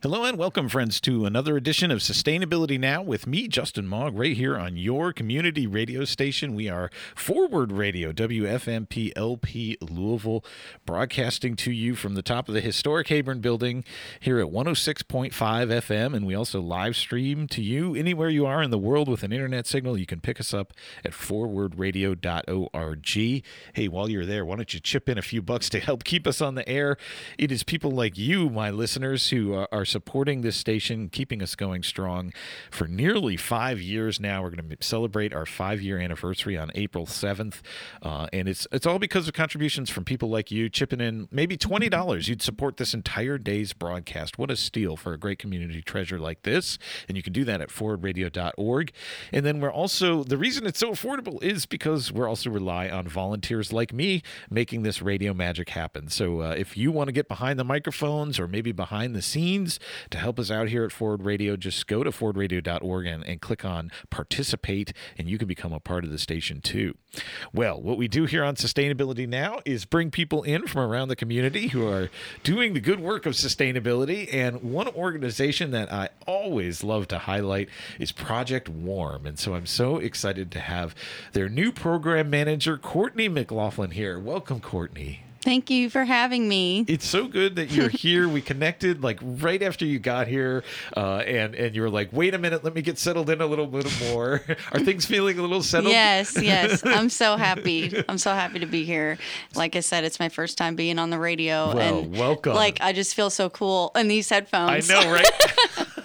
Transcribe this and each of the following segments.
Hello and welcome, friends, to another edition of Sustainability Now with me, Justin Mogg, right here on your community radio station. We are Forward Radio, WFMP LP Louisville, broadcasting to you from the top of the historic Heyburn building here at 106.5 FM. And we also live stream to you anywhere you are in the world with an internet signal. You can pick us up at forwardradio.org. Hey, while you're there, why don't you chip in a few bucks to help keep us on the air? It is people like you, my listeners, who are supporting this station, keeping us going strong for nearly five years now. We're going to celebrate our five year anniversary on April 7th. Uh, and it's, it's all because of contributions from people like you chipping in maybe $20. You'd support this entire day's broadcast. What a steal for a great community treasure like this. And you can do that at forwardradio.org. And then we're also, the reason it's so affordable is because we're also rely on volunteers like me making this radio magic happen. So uh, if you want to get behind the microphones or maybe behind the scenes, to help us out here at Forward Radio, just go to forwardradio.org and, and click on participate, and you can become a part of the station too. Well, what we do here on Sustainability Now is bring people in from around the community who are doing the good work of sustainability. And one organization that I always love to highlight is Project Warm. And so I'm so excited to have their new program manager, Courtney McLaughlin, here. Welcome, Courtney. Thank you for having me. It's so good that you're here. we connected like right after you got here, uh, and and you were like, "Wait a minute, let me get settled in a little bit more." Are things feeling a little settled? Yes, yes. I'm so happy. I'm so happy to be here. Like I said, it's my first time being on the radio, well, and welcome. Like I just feel so cool in these headphones. I know, right?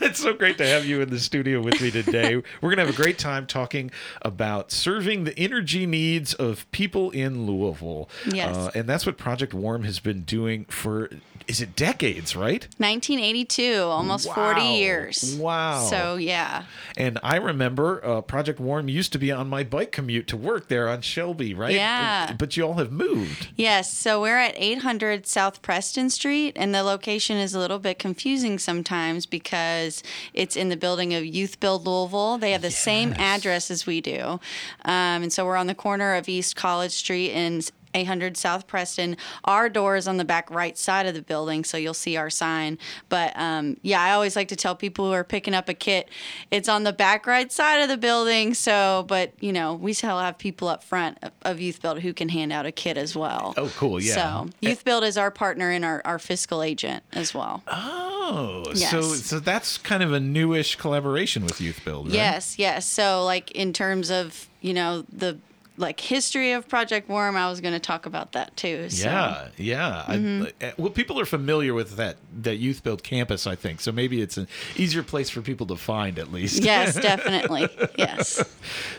It's so great to have you in the studio with me today. We're going to have a great time talking about serving the energy needs of people in Louisville. Yes. Uh, and that's what Project Warm has been doing for, is it decades, right? 1982, almost wow. 40 years. Wow. So, yeah. And I remember uh, Project Warm used to be on my bike commute to work there on Shelby, right? Yeah. But you all have moved. Yes. So we're at 800 South Preston Street, and the location is a little bit confusing sometimes because it's in the building of Youth Build Louisville. They have the yes. same address as we do. Um, and so we're on the corner of East College Street and 800 South Preston. Our door is on the back right side of the building, so you'll see our sign. But um, yeah, I always like to tell people who are picking up a kit, it's on the back right side of the building. So, but you know, we still have people up front of Youth Build who can hand out a kit as well. Oh, cool. Yeah. So Youth Build is our partner and our, our fiscal agent as well. Oh, Yes. so so that's kind of a newish collaboration with Youth Build, right? Yes, yes. So like in terms of, you know, the like history of Project Warm, I was going to talk about that too. So. Yeah, yeah. Mm-hmm. I, well, people are familiar with that that Youth Build campus, I think. So maybe it's an easier place for people to find, at least. Yes, definitely. Yes.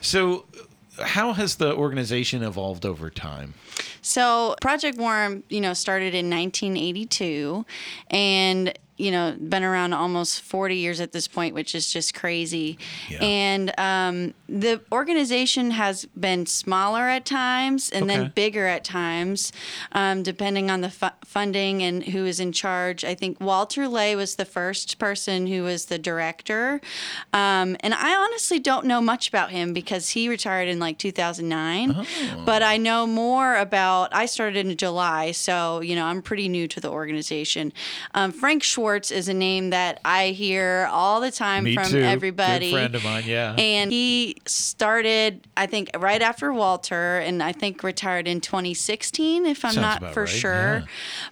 So, how has the organization evolved over time? So Project Warm, you know, started in 1982, and you know, been around almost 40 years at this point, which is just crazy. Yeah. And um, the organization has been smaller at times and Okay. then bigger at times, um, depending on the fu- funding and who is in charge. I think Walter Lay was the first person who was the director. Um, and I honestly don't know much about him because he retired in like 2009. But I know more about, I started in July, so, you know, I'm pretty new to the organization. Um, Frank Schwartz is a name that I hear all the time Me from too. everybody. Good friend of mine, yeah. And he started, I think, right after Walter, and I think retired in 2016, if I'm Sounds not for right, sure. yeah.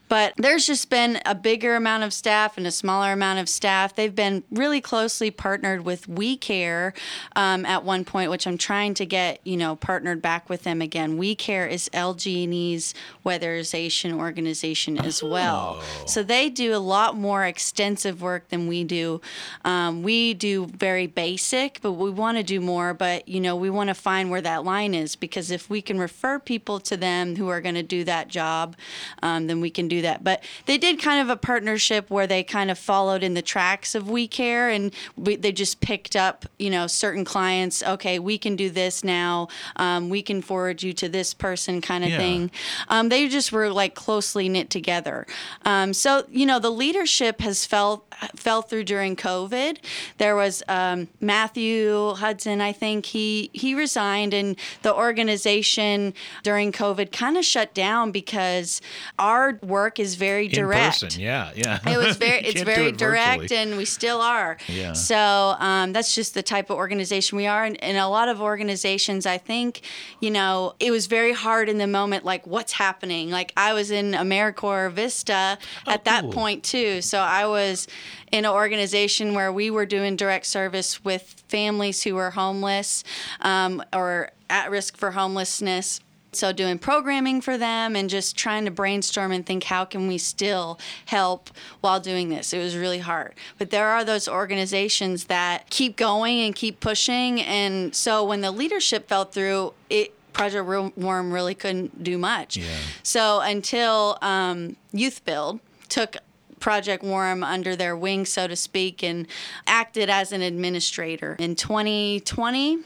But there's just been a bigger amount of staff and a smaller amount of staff. They've been really closely partnered with We Care um, at one point, which I'm trying to get, you know, partnered back with them again. We Care is LG&E's weatherization organization as well. Oh. So they do a lot more extensive work than we do. Um, we do very basic, but we want to do more. But you know, we want to find where that line is because if we can refer people to them who are going to do that job, um, then we can do that. But they did kind of a partnership where they kind of followed in the tracks of We Care, and we, they just picked up, you know, certain clients. Okay, we can do this now. Um, we can forward you to this person, kind of Yeah. thing. Um, they just were like closely knit together. Um, so you know, the leadership leadership has fell fell through during COVID. There was um, Matthew Hudson, I think he he resigned, and the organization during COVID kind of shut down because our work is very direct. In person, yeah, yeah. It was very, it's very it direct, virtually. and we still are. Yeah. So um, that's just the type of organization we are, and, and a lot of organizations, I think, you know, it was very hard in the moment, like what's happening. Like I was in AmeriCorps Vista oh, at that cool. point too, so I was in an organization where we were doing direct service with families who were homeless um, or at risk for homelessness. So doing programming for them and just trying to brainstorm and think how can we still help while doing this. It was really hard. But there are those organizations that keep going and keep pushing and so when the leadership fell through, it Project Warm really couldn't do much. Yeah. So until um, Youth Build took Project Warm under their wing, so to speak, and acted as an administrator in 2020.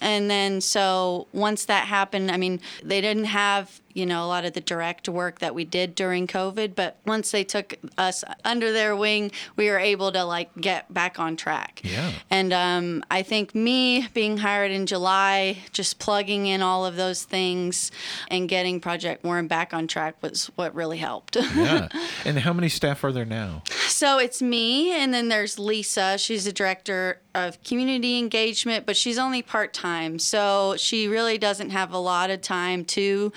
And then, so once that happened, I mean, they didn't have you know, a lot of the direct work that we did during COVID. But once they took us under their wing, we were able to like get back on track. Yeah. And um, I think me being hired in July, just plugging in all of those things and getting Project Warm back on track was what really helped. yeah. And how many staff are there now? So it's me, and then there's Lisa. She's a director of community engagement, but she's only part time. So she really doesn't have a lot of time to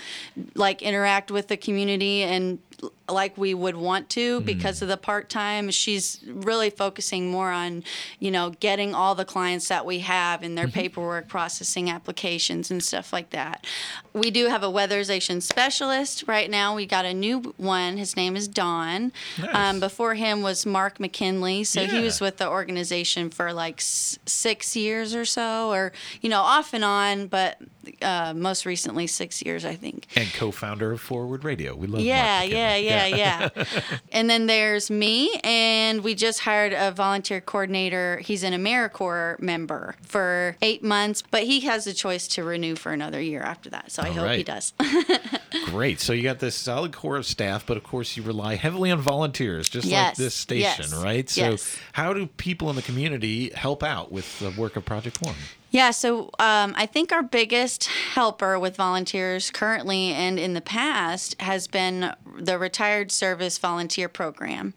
like interact with the community and like we would want to mm. because of the part time. She's really focusing more on, you know, getting all the clients that we have and their mm-hmm. paperwork, processing applications, and stuff like that. We do have a weatherization specialist right now. We got a new one. His name is Don. Nice. Um, before him was Mark McKinley. So yeah. he was with the organization for like s- six years or so, or, you know, off and on, but uh, most recently six years, I think. And co founder of Forward Radio. We love yeah, Mark yeah, yeah yeah, yeah. and then there's me, and we just hired a volunteer coordinator. He's an AmeriCorps member for eight months, but he has the choice to renew for another year after that. So I All hope right. he does. Great. So you got this solid core of staff, but of course you rely heavily on volunteers, just yes. like this station, yes. right? So yes. how do people in the community help out with the work of Project Warm? Yeah, so um, I think our biggest helper with volunteers currently and in the past has been the Retired Service Volunteer Program.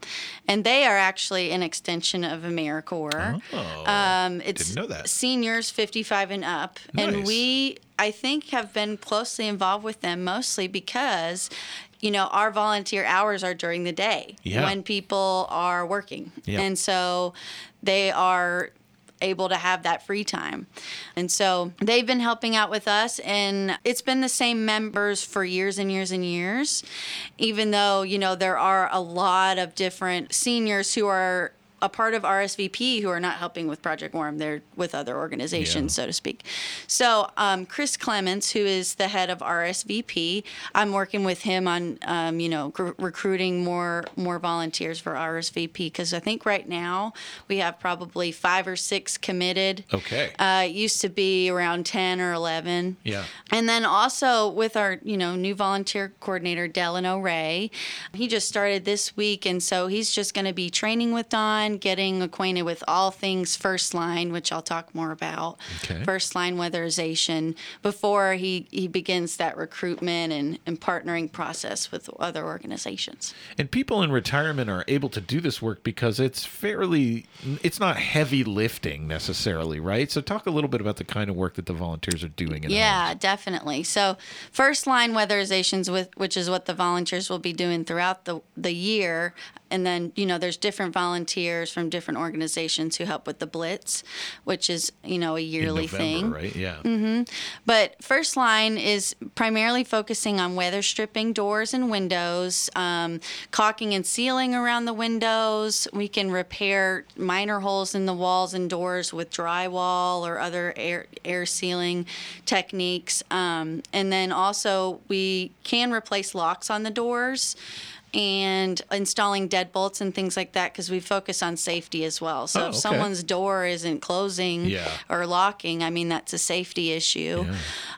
And they are actually an extension of AmeriCorps. Oh, um, it's didn't know that. seniors 55 and up. Nice. And we, I think, have been closely involved with them mostly because you know, our volunteer hours are during the day Yeah. when people are working. Yep. And so they are able to have that free time. And so they've been helping out with us and it's been the same members for years and years and years. Even though, you know, there are a lot of different seniors who are a part of RSVP who are not helping with Project Warm. They're with other organizations, Yeah. so to speak. So, um, Chris Clements, who is the head of RSVP, I'm working with him on, um, you know, gr- recruiting more more volunteers for RSVP because I think right now we have probably five or six committed. Okay. Uh, it used to be around ten or eleven. Yeah. And then also with our, you know, new volunteer coordinator, Delano Ray, he just started this week. And so he's just going to be training with Don, getting acquainted with all things first line, which I'll talk more about. Okay. First line weatherization before he, he begins that recruitment and, and partnering process with other organizations. And people in retirement are able to do this work because it's fairly, it's not heavy lifting necessarily, right? So talk a little bit about the kind of work that the volunteers are doing in Yeah, definitely. So, first line weatherizations, with which is what the volunteers will be doing throughout the the year, and then you know there's different volunteers from different organizations who help with the blitz, which is you know a In yearly November, thing. right? Yeah. mm-hmm. But first line is primarily focusing on weather stripping doors and windows, um, caulking and sealing around the windows. We can repair minor holes in the walls and doors with drywall or other air, air sealing techniques. Um, and then also, we can replace locks on the doors and installing deadbolts and things like that because we focus on safety as well. So Oh, if okay. someone's door isn't closing Yeah. or locking, I mean that's a safety issue. Yeah.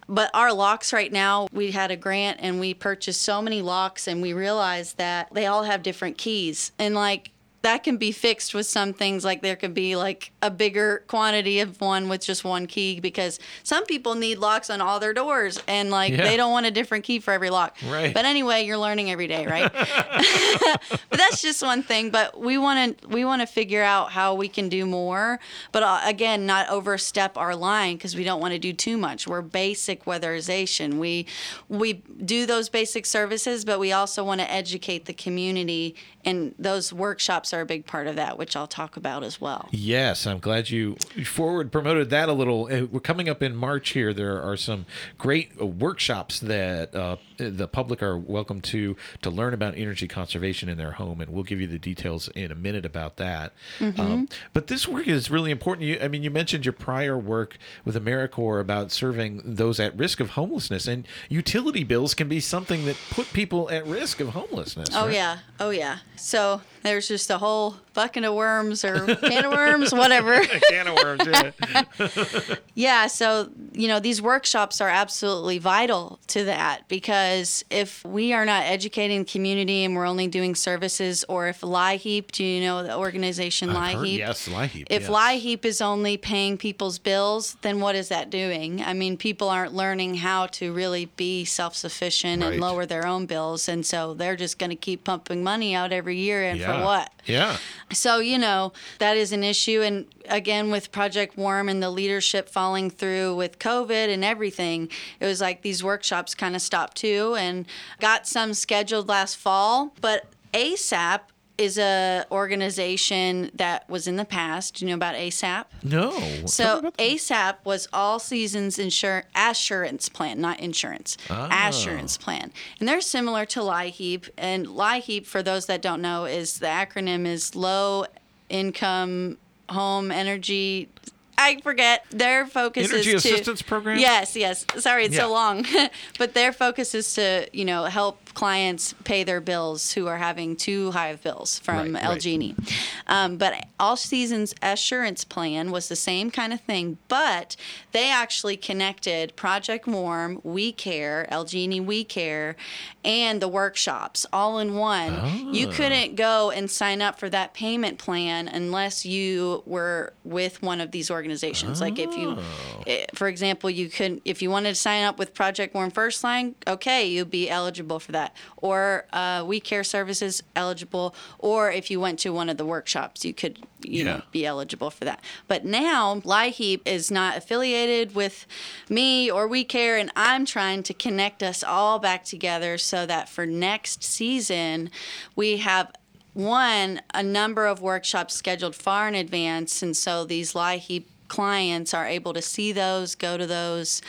But our locks right now, we had a grant and we purchased so many locks and we realized that they all have different keys. And like that can be fixed with some things like there could be like a bigger quantity of one with just one key because some people need locks on all their doors and like Yeah. they don't want a different key for every lock Right. but anyway you're learning every day right but that's just one thing but we want to we want to figure out how we can do more but uh, again not overstep our line because we don't want to do too much we're basic weatherization we we do those basic services but we also want to educate the community and those workshops are a big part of that which i'll talk about as well Yes, I'm glad you forward promoted that a little. Uh, We're coming up in March here. There are some great uh, workshops that uh, the public are welcome to to learn about energy conservation in their home, and we'll give you the details in a minute about that. Um, but this work is really important. You, I mean, you mentioned your prior work with AmeriCorps about serving those at risk of homelessness, and utility bills can be something that put people at risk of homelessness. Oh right? yeah, oh yeah. So there's just a whole bucket of worms or can of worms, whatever. Can of worms. Yeah. Yeah, so you know these workshops are absolutely vital to that because if we are not educating the community and we're only doing services, or if LIHEAP, do you know the organization I've heard- LIHEAP? yes, LIHEAP, If yes. LIHEAP is only paying people's bills, then what is that doing? I mean, people aren't learning how to really be self-sufficient Right. and lower their own bills, and so they're just going to keep pumping money out every year, and Yeah. for what? Yeah. So, you know, that is an issue. And again, with Project Warm and the leadership falling through with COVID and everything, it was like these workshops kind of stopped too and got some scheduled last fall. But ASAP is a organization that was in the past. Do you know about ASAP? No. So. ASAP was all seasons insur- assurance plan, not insurance, Ah. assurance plan, and they're similar to LIHEAP. And LIHEAP, for those that don't know, is the acronym is Low Income Home Energy. I forget their focus Energy is to assistance program? Yes, yes. Sorry, it's Yeah. so long, but their focus is to you know help clients pay their bills who are having too high of bills from Right, right. LG um, but All Seasons Assurance Plan was the same kind of thing, but they actually connected Project Warm, We Care, LG&E We Care, and the workshops all in one. You Ah. couldn't go and sign up for that payment plan unless you were with one of these organizations. Like if you, Oh. eh, for example, you could, if you wanted to sign up with Project Warm First Line, okay, you'd be eligible for that. Or uh, We Care Services eligible. Or if you went to one of the workshops, you could, you Yeah. know, be eligible for that. But now LIHEAP is not affiliated with me or We Care, and I'm trying to connect us all back together so that for next season we have one a number of workshops scheduled far in advance, and so these LIHEAP clients are able to see those, go to those,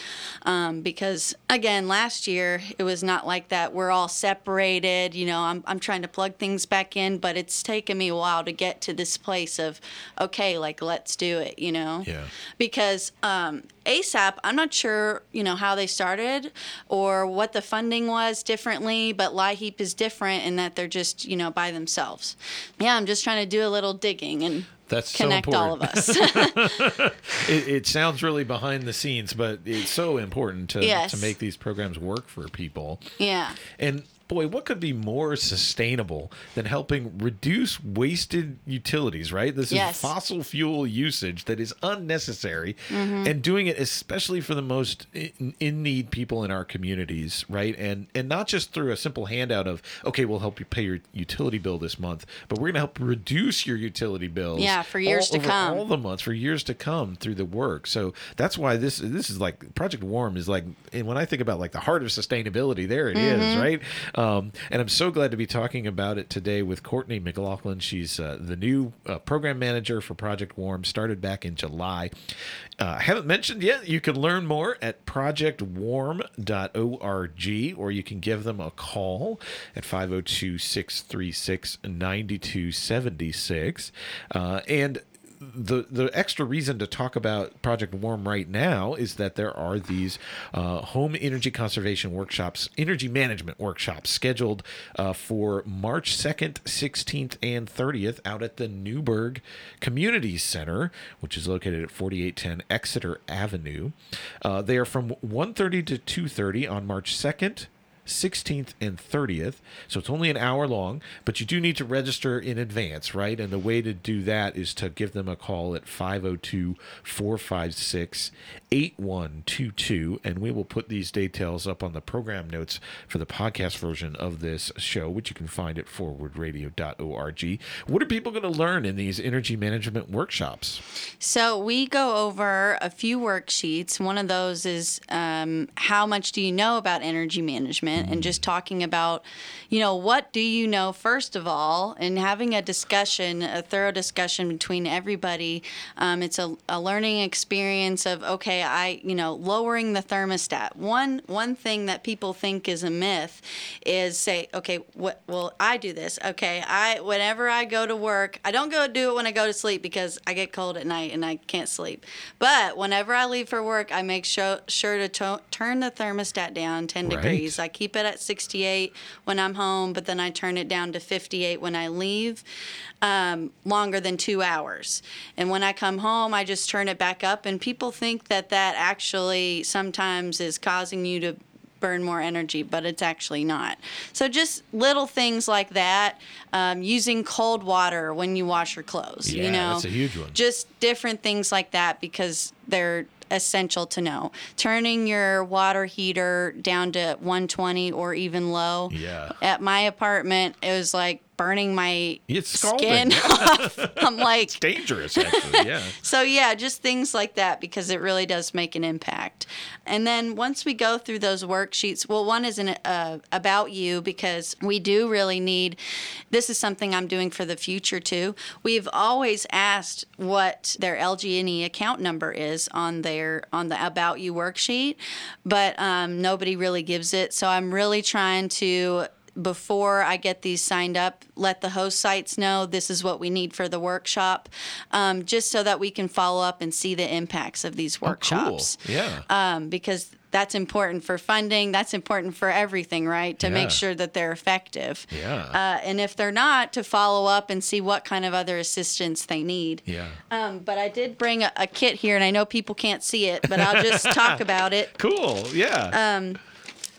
um, because again, last year it was not like that. We're all separated. You know, I'm I'm trying to plug things back in, but it's taken me a while to get to this place of, okay, like let's do it. You know, Yeah. because um, ASAP, I'm not sure, you know, how they started or what the funding was differently, but LIHEAP is different in that they're just, you know, by themselves. Yeah, I'm just trying to do a little digging and That's so all of important. us. It, it sounds really behind the scenes, but it's so important to Yes. to make these programs work for people. yeah. And boy, what could be more sustainable than helping reduce wasted utilities, right? This is fossil fuel usage that is unnecessary Mm-hmm. and doing it especially for the most in, in need people in our communities, right? And and not just through a simple handout of, okay, we'll help you pay your utility bill this month, but we're going to help reduce your utility bills. Yeah, for years all to come. All the months for years to come through the work. So that's why this this is like Project Warm is like and when I think about like the heart of sustainability, there it is, Mm-hmm. right? Um, and I'm so glad to be talking about it today with Courtney McLaughlin. She's uh, the new uh, program manager for Project Warm, started back in July. Uh, I haven't mentioned yet, you can learn more at projectwarm.org or you can give them a call at 502 636 9276. Uh, And the the extra reason to talk about Project Warm right now is that there are these uh, home energy conservation workshops, energy management workshops scheduled uh, for March second, sixteenth, and thirtieth out at the Newburg Community Center, which is located at forty eight ten Exeter Avenue. Uh, they are from 1.30 to two thirty on March second. 16th, and 30th. So it's only an hour long, but you do need to register in advance, right? And the way to do that is to give them a call at 502 456 8122. And we will put these details up on the program notes for the podcast version of this show, which you can find at forwardradio.org. What are people going to learn in these energy management workshops? So we go over a few worksheets. One of those is um, how much do you know about energy management, and just talking about, you know, what do you know first of all, and having a discussion, a thorough discussion between everybody. Um, it's a, a learning experience of okay, I you know lowering the thermostat. One one thing that people think is a myth is say okay, what well I do this. Okay, I whenever I go to work, I don't go do it when I go to sleep because I get cold at night and I can't sleep. But whenever I leave for work, I make sure sure to to- turn the thermostat down 10 Right. degrees. I keep it at 68 when I'm home, but then I turn it down to 58 when I leave, um, longer than two hours. And when I come home, I just turn it back up. And people think that that actually sometimes is causing you to burn more energy, but it's actually not. So just little things like that. Um, using cold water when you wash your clothes. Yeah, you know, that's a huge one. Just different things like that because they're essential to know. Turning your water heater down to 120 or even low. Yeah. At my apartment, it was like burning my It's skin off. I'm like, it's Dangerous, actually. Yeah. so yeah, just things like that because it really does make an impact. And then once we go through those worksheets, well, one is an uh, about you because we do really need. This is something I'm doing for the future too. We've always asked what their LG&E E account number is on their on the about you worksheet, but um, nobody really gives it. So I'm really trying to before I get these signed up, let the host sites know this is what we need for the workshop, um, just so that we can follow up and see the impacts of these workshops. Oh, Cool. Yeah. Um, because that's important for funding. That's important for everything, right? To Yeah. make sure that they're effective. Yeah. Uh, and if they're not, to follow up and see what kind of other assistance they need. yeah. Um, but I did bring a, a kit here, and I know people can't see it, but I'll just talk about it. Cool. Yeah. Um,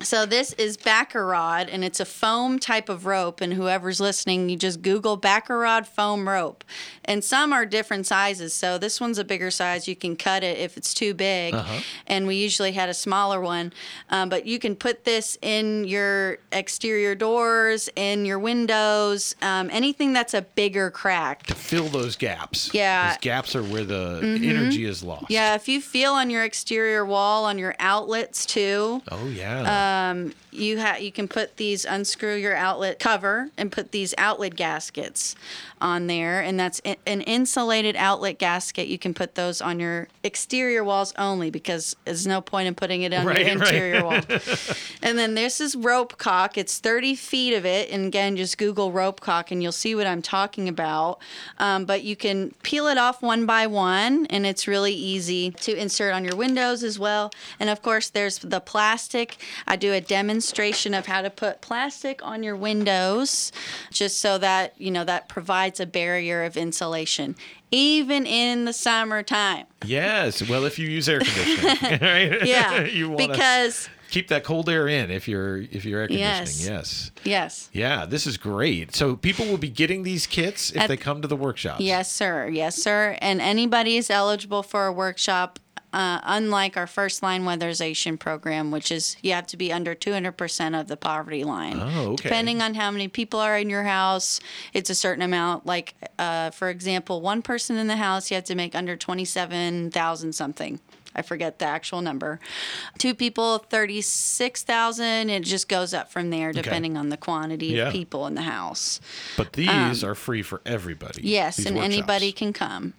So this is Backer Rod, and it's a foam type of rope. And whoever's listening, you just Google Backer Rod foam rope. And some are different sizes. So this one's a bigger size. You can cut it if it's too big. And we usually had a smaller one. Um, but you can put this in your exterior doors, in your windows, um, anything that's a bigger crack. To fill those gaps. Yeah. Mm-hmm. Those gaps are where the energy is lost. Yeah, if you feel on your exterior wall, on your outlets too, Oh yeah. You ha- you can put these unscrew your outlet cover and put these outlet gaskets on there. And that's i- an insulated outlet gasket. You can put those on your exterior walls only because there's no point in putting it on Right, your right. interior wall. And then this is rope caulk it's 30 feet of it. And again just google rope caulk and you'll see what i'm talking about. Um, but you can peel it off one by one and it's really easy to insert on your windows as well. And of course there's the plastic. I do a demonstration of how to put plastic on your windows just so that you know that provides a barrier of insulation even in the summertime yes. Well, if you use air conditioning, right? yeah you want because keep that cold air in if you're if you're air conditioning. Yes. yes Yeah, this is great. So people will be getting these kits if At- they come to the workshop. Yes, sir. Yes, sir. And anybody is eligible for a workshop. Uh, unlike our first line weatherization program, which is you have to be under 200% of the poverty line. Oh, okay. Depending on how many people are in your house, it's a certain amount. Like, uh, for example, one person in the house, you have to make under 27,000 something. I forget the actual number. Two people, 36,000. It just goes up from there depending on the quantity Yeah. of people in the house. But these are free for everybody. Um, Yes, and workshops. anybody can come.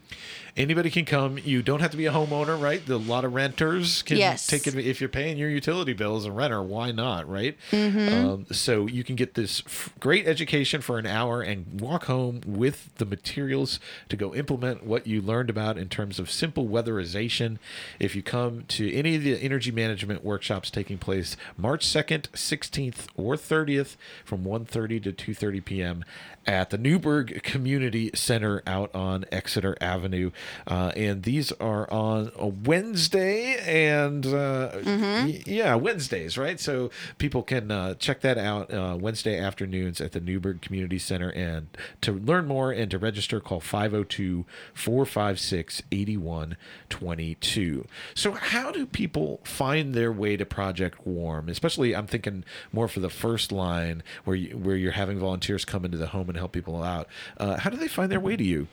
Anybody can come. You don't have to be a homeowner, right? The, a lot of renters can Yes. take it if you're paying your utility bill as a renter. Why not, right? Mm-hmm. Um, so you can get this f- great education for an hour and walk home with the materials to go implement what you learned about in terms of simple weatherization. if you come to any of the energy management workshops taking place March 2nd, 16th, or 30th from 1:30 to 2:30 p.m. at the Newburg Community Center out on Exeter Avenue, uh, and these are on a Wednesday and uh, y- yeah, Wednesdays, right? So people can uh, check that out uh, Wednesday afternoons at the Newburg Community Center. And to learn more and to register, call 502 456 8122. So, how do people find their way to Project Warm? Especially, I'm thinking more for the first line where, you, where you're having volunteers come into the home and help people out. Uh, how do they find their way to you?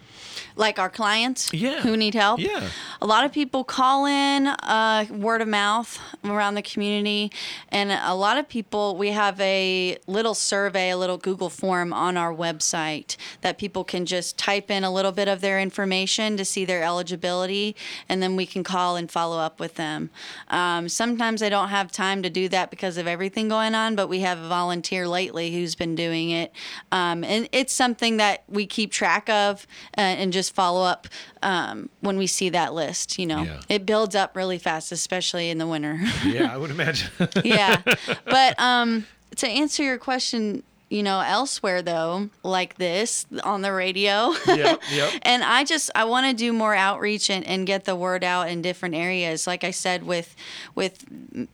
like our clients Yeah. who need help. Yeah. A lot of people call in uh, word of mouth around the community. And a lot of people, we have a little survey, a little Google form on our website that people can just type in a little bit of their information to see their eligibility. And then we can call and follow up with them. Um, sometimes I don't have time to do that because of everything going on, but we have a volunteer lately who's been doing it. Um, and it's something that we keep track of uh, and just follow up um, when we see that list. You know, Yeah. it builds up really fast, especially in the winter. Yeah, I would imagine. yeah. But um, to answer your question, you know, elsewhere though, like this on the radio. yep, yep. and I just I want to do more outreach and, and get the word out in different areas. Like I said, with with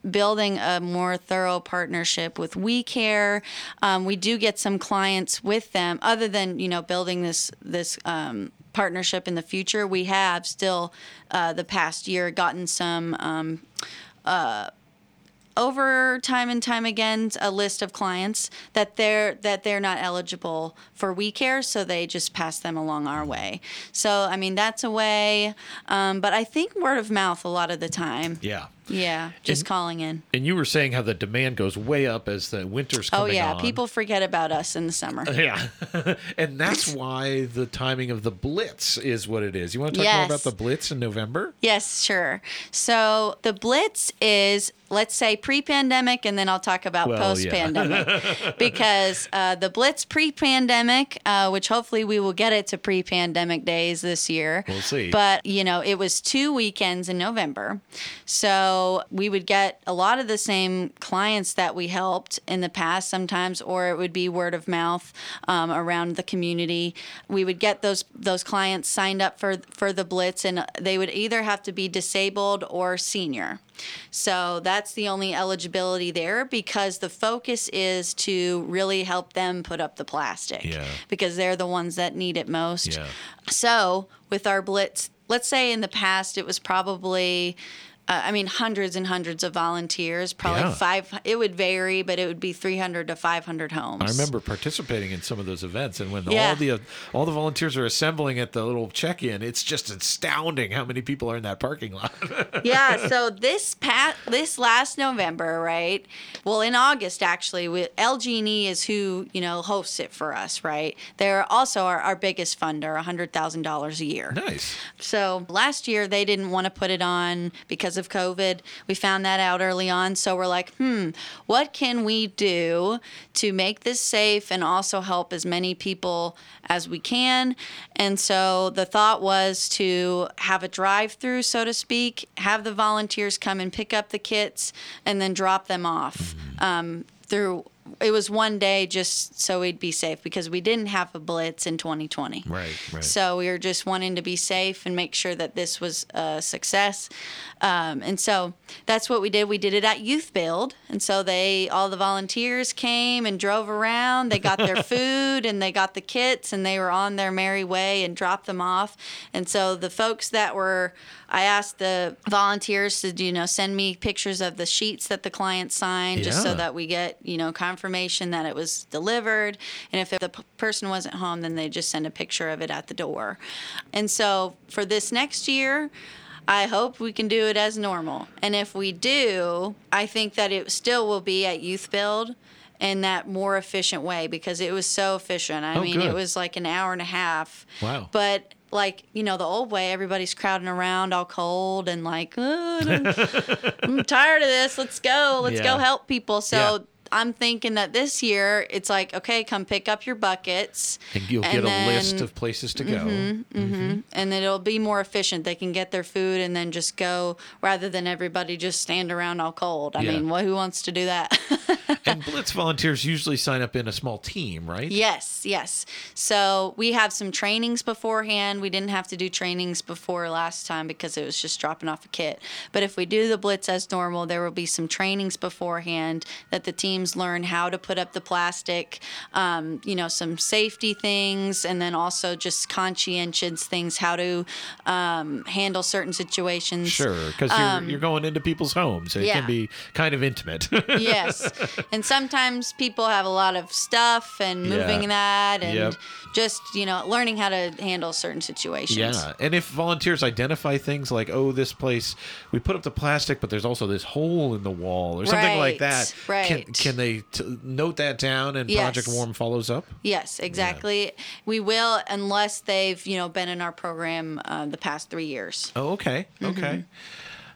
building a more thorough partnership with We Care, um, we do get some clients with them. Other than you know building this this. Um, partnership in the future. We have still uh, the past year gotten some um, over time and time again a list of clients that they're that they're not eligible for we care so they just pass them along our way. So i mean that's a way um, but i think word of mouth a lot of the time. Yeah. Yeah just And- calling in And you were saying how the demand goes way up as the winter's oh, coming. oh yeah on. people forget about us in the summer Yeah. and that's why the timing of the Blitz is what it is. You want to talk more about the Blitz in November? Yes, sure. So the Blitz is, let's say, pre pandemic, and then I'll talk about Well, post pandemic. because uh, the Blitz pre pandemic, uh, which hopefully we will get it to pre pandemic days this year. We'll see. But, you know, it was two weekends in November. So we would get a lot of the same clients that we helped in the past sometimes, or it would be word of mouth um, around the community. We would get those those clients signed up for for the blitz, and they would either have to be disabled or senior. So that's the only eligibility there because the focus is to really help them put up the plastic Yeah. because they're the ones that need it most. Yeah. So with our blitz, let's say in the past it was probably. Uh, I mean, hundreds and hundreds of volunteers. Probably Yeah. five. It would vary, but it would be 300 to 500 homes. I remember participating in some of those events, and when Yeah. all the all the volunteers are assembling at the little check-in, it's just astounding how many people are in that parking lot. yeah. So this past this last November, right? Well, in August actually, we, LG&E is who you know hosts it for us, right? They're also our, our biggest funder, hundred thousand dollars a year. nice. So last year they didn't want to put it on because of COVID. We found that out early on. So we're like, hmm, what can we do to make this safe and also help as many people as we can? And so the thought was to have a drive through, so to speak, have the volunteers come and pick up the kits and then drop them off. Um, through it was one day just so we'd be safe because we didn't have a blitz in 2020 Right, right. so we were just wanting to be safe and make sure that this was a success. Um, and so that's what we did. We did it at Youth Build. And so they, all the volunteers came and drove around. They got their food and they got the kits and they were on their merry way and dropped them off. And so the folks that were, I asked the volunteers to, you know, send me pictures of the sheets that the clients signed just so that we get, you know, confirmation that it was delivered. And if the p- person wasn't home, then they just send a picture of it at the door. And so for this next year, I hope we can do it as normal. And if we do, I think that it still will be at Youth Build in that more efficient way because it was so efficient. I Oh, mean, good. it was like an hour and a half. Wow. But like you know, the old way, everybody's crowding around all cold and like, "Oh, I'm, I'm tired of this. Let's go. Let's Yeah. go help people. So. I'm thinking that this year it's like, okay, come pick up your buckets. And you'll and get a list of places to go. Mm-hmm, mm-hmm. Mm-hmm. and then it'll be more efficient. They can get their food and then just go rather than everybody just stand around all cold. I Yeah. mean, well, who wants to do that? And Blitz volunteers usually sign up in a small team, right? yes, yes. So we have some trainings beforehand. We didn't have to do trainings before last time because it was just dropping off a kit. But if we do the blitz as normal, there will be some trainings beforehand that the teams learn how to put up the plastic, um, you know, some safety things, and then also just conscientious things, how to um, handle certain situations. Sure, because you're, you're going into people's homes. so It Um, yeah. can be kind of intimate. yes. And sometimes people have a lot of stuff and moving Yeah. that and Yep. just, you know, learning how to handle certain situations. Yeah, and if volunteers identify things like, "Oh, this place we put up the plastic, but there's also this hole in the wall," or something like that, Right, can right. Can they t- note that down and Project Warm follows up? Yes, exactly. We will unless they've, you know, been in our program uh, the past three years. Oh, okay, Mm-hmm.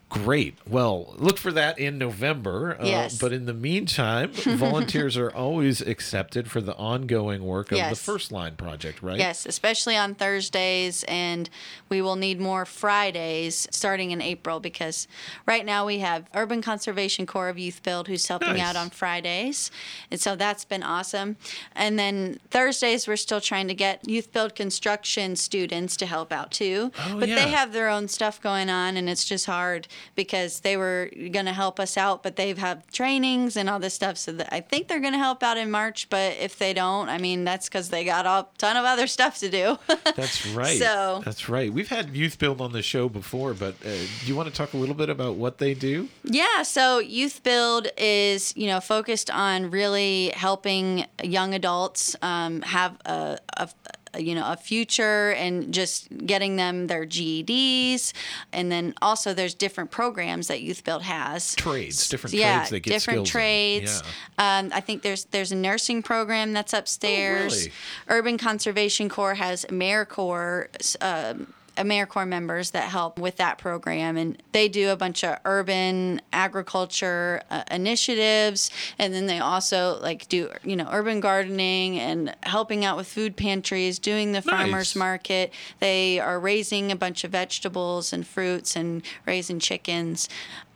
Great. Well, look for that in November. Uh, Yes. But in the meantime, volunteers are always accepted for the ongoing work of the First Line Project, right? Yes, especially on Thursdays, and we will need more Fridays starting in April because right now we have Urban Conservation Corps of Youth Build who's helping Nice. out on Fridays, and so that's been awesome. And then Thursdays we're still trying to get Youth Build construction students to help out too, Oh, but yeah. they have their own stuff going on, and it's just hard because they were going to help us out, but they've have trainings and all this stuff. So that I think they're going to help out in March, but if they don't, I mean that's because they got a ton of other stuff to do. That's right. So- That's right. We've had Youth Build on the show before, but uh, do you want to talk a little bit about what they do? Yeah, so Youth Build is, you know, focused on really helping young adults um, have a, a you know a future and just getting them their GEDs, and then also there's different programs that Youth Build has. Trades, different yeah, trades they get different trades. Um, I think there's there's a nursing program that's upstairs. Oh, really? Urban Conservation Corps has AmeriCorps. Um, AmeriCorps members that help with that program, and they do a bunch of urban agriculture uh, initiatives, and then they also like do you know urban gardening and helping out with food pantries, doing the farmers market. They are raising a bunch of vegetables and fruits and raising chickens.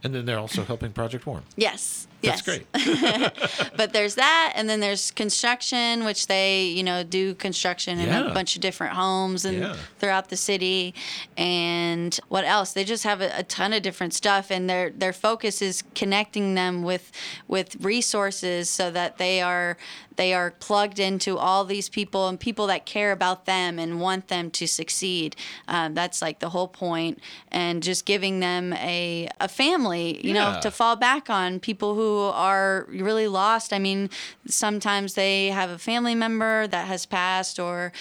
And then they're also helping Project Warm. Yes. That's great. but there's that and then there's construction which they you know do construction in Yeah. a bunch of different homes and Yeah. throughout the city and what else they just have a, a ton of different stuff and their their focus is connecting them with with resources so that they are they are plugged into all these people and people that care about them and want them to succeed um, that's like the whole point and just giving them a, a family you Yeah. know to fall back on people who are really lost. I mean, sometimes they have a family member that has passed or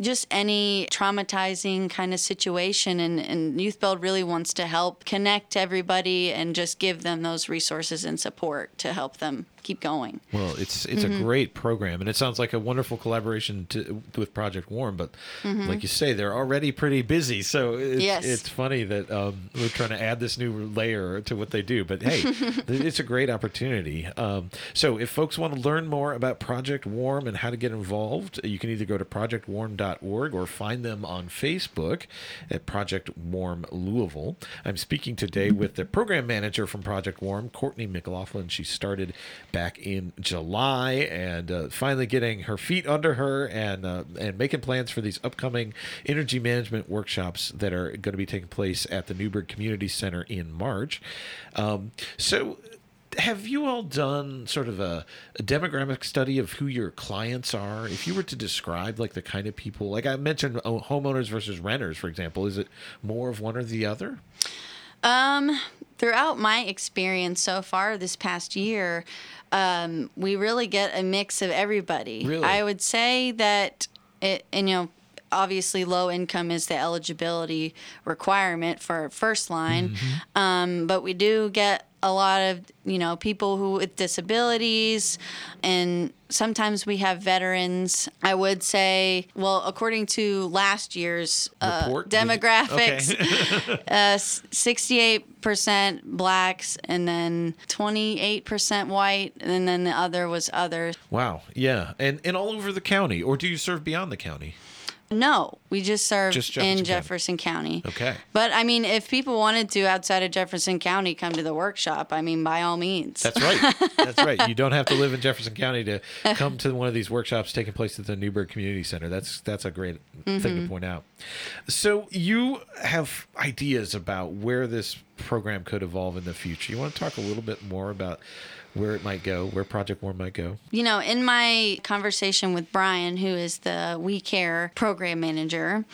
just any traumatizing kind of situation. And, and Youth Build really wants to help connect everybody and just give them those resources and support to help them keep going. Well, it's it's Mm-hmm. a great program, and it sounds like a wonderful collaboration to, with Project Warm. But like you say, they're already pretty busy, so it's, Mm-hmm. Yes. it's funny that um, we're trying to add this new layer to what they do. But hey, it's a great opportunity. Um, so if folks want to learn more about Project Warm and how to get involved, you can either go to projectwarm.org or find them on Facebook at Project Warm Louisville. I'm speaking today with the program manager from Project Warm, Courtney McLaughlin. She started back in July and uh, finally getting her feet under her and uh, and making plans for these upcoming energy management workshops that are going to be taking place at the Newburg Community Center in March. Um, so have you all done sort of a, a demographic study of who your clients are? If you were to describe like the kind of people, like I mentioned, oh, homeowners versus renters, for example, is it more of one or the other? Um, throughout my experience so far this past year, um, we really get a mix of everybody. Really? I would say that it, and you know, obviously low income is the eligibility requirement for first line. Um, but we do get a lot of you know people who with disabilities and sometimes we have veterans i would say well according to last year's uh? Demographics Okay. uh, 68% blacks and then 28% white and then the other was other wow. Yeah. And and all over the county, or do you serve beyond the county? No we just serve Just Jefferson in jefferson county Okay. but i mean if people wanted to outside of jefferson county come to the workshop i mean by all means That's right. That's right. You don't have to live in Jefferson County to come to one of these workshops taking place at the Newburg Community Center. That's that's a great thing to mm-hmm. point out. So you have ideas about where this program could evolve in the future. You want to talk a little bit more about where it might go, where Project Warm might go? You know, in my conversation with Brian, who is the We Care program manager,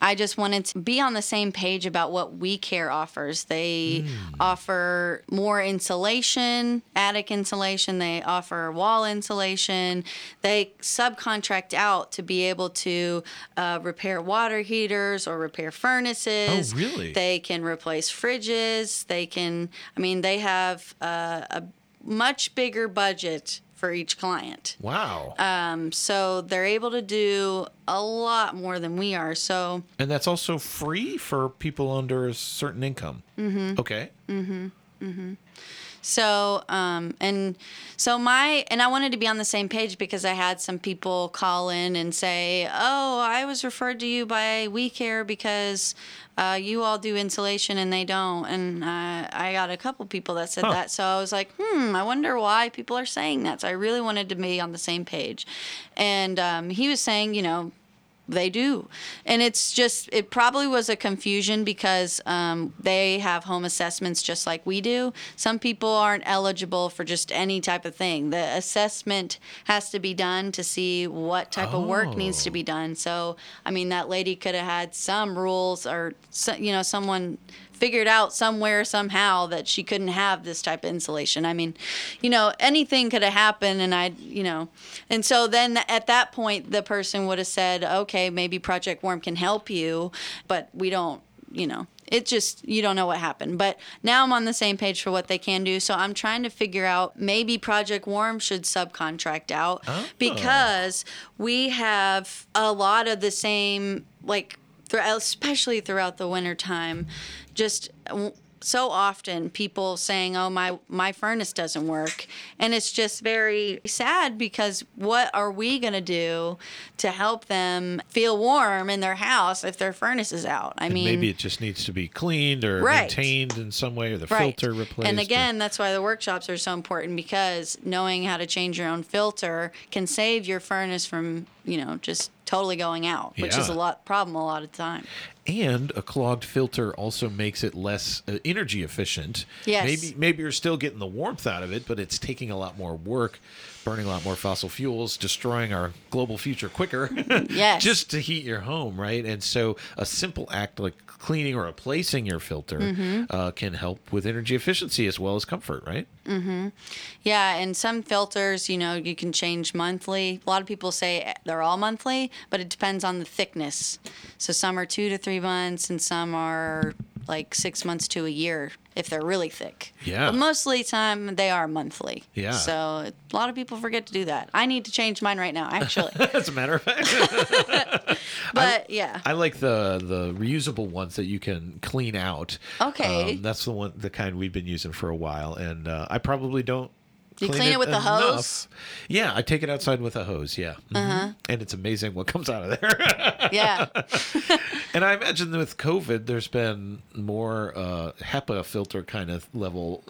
I just wanted to be on the same page about what We Care offers. They offer more insulation, attic insulation, they offer wall insulation, they subcontract out to be able to uh, repair water heaters or repair furnaces. Oh, really? They can replace fridges. They can, I mean, they have uh, a much bigger budget for each client. Wow. Um, so they're able to do a lot more than we are. So and that's also free for people under a certain income. Mm-hmm. Okay. So, um, and so my, and I wanted to be on the same page because I had some people call in and say, Oh, I was referred to you by We Care because uh, you all do insulation and they don't. And uh, I got a couple people that said Huh. that. So I was like, hmm, I wonder why people are saying that. So I really wanted to be on the same page. And um, he was saying, you know, they do. And it's just, it probably was a confusion because um, they have home assessments just like we do. Some people aren't eligible for just any type of thing. The assessment has to be done to see what type of work needs to be done. So, I mean, that lady could have had some rules or, you know, someone figured out somewhere somehow that she couldn't have this type of insulation. I mean, you know, anything could have happened and I, you know, and so then at that point the person would have said, "Okay, maybe Project Warm can help you, but we don't, you know, it just you don't know what happened. But now I'm on the same page for what they can do. So I'm trying to figure out maybe Project Warm should subcontract out Oh. because we have a lot of the same like especially throughout the winter time, just so often people saying, "Oh, my my furnace doesn't work," and it's just very sad because what are we gonna do to help them feel warm in their house if their furnace is out? I mean, Maybe it just needs to be cleaned or Right. maintained in some way, or the Right. filter replaced. And or- again, that's why the workshops are so important because knowing how to change your own filter can save your furnace from, you know, just totally going out, which is a lot problem a lot of time. and a clogged filter also makes it less uh, energy efficient. Yes. Maybe maybe you're still getting the warmth out of it, but it's taking a lot more work, burning a lot more fossil fuels, destroying our global future quicker. Yes. Just to heat your home, right? And so a simple act like cleaning or replacing your filter Mm-hmm. uh, can help with energy efficiency as well as comfort, right? Mm-hmm. Yeah, and some filters, you know, you can change monthly. A lot of people say they're all monthly, but it depends on the thickness. So some are 2 to 3 months and some are like 6 months to a year if they're really thick. Yeah. But mostly time they are monthly. Yeah. So a lot of people forget to do that. I need to change mine right now actually. As a matter of fact. but yeah. I like the the reusable ones that you can clean out. Okay. Um, that's the one, the kind we've been using for a while, and uh, I probably don't. You clean it with the hose? Yeah, I take it outside with a hose. Yeah, Mhm. and it's amazing what comes out of there. yeah. and I imagine with COVID, there's been more uh, HEPA filter kind of level.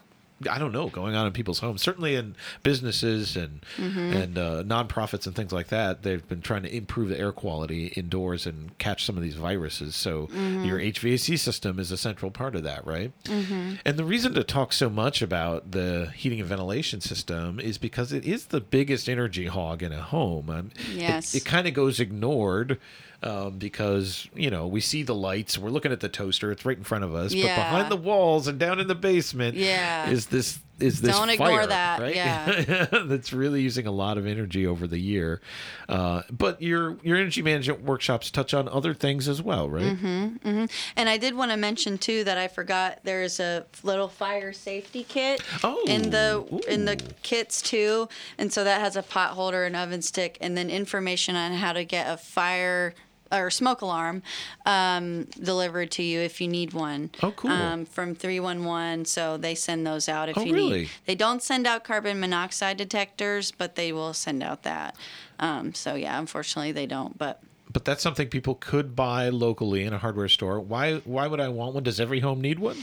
I don't know, going on in people's homes. Certainly in businesses and Mm-hmm. and uh, nonprofits and things like that, they've been trying to improve the air quality indoors and catch some of these viruses. So Mm-hmm. your HVAC system is a central part of that, right? Mm-hmm. And the reason to talk so much about the heating and ventilation system is because it is the biggest energy hog in a home. Um, it- Yes. it kind of goes ignored um, because you know we see the lights. We're looking at the toaster; it's right in front of us. Yeah. But behind the walls and down in the basement, Yeah. is this is this Don't ignore fire, that, right? yeah. that's really using a lot of energy over the year. Uh, but your your energy management workshops touch on other things as well, right? Mm-hmm. And I did want to mention too that I forgot there's a little fire safety kit Oh, in the in the kits too, and so that has a pot holder, an oven stick, and then information on how to get a fire or smoke alarm um, delivered to you if you need one. Oh, cool. Um, from 311, so they send those out if Oh, you really? need. They don't send out carbon monoxide detectors, but they will send out that. Um, so yeah, unfortunately they don't, but. But that's something people could buy locally in a hardware store. Why why would I want one? Does every home need one?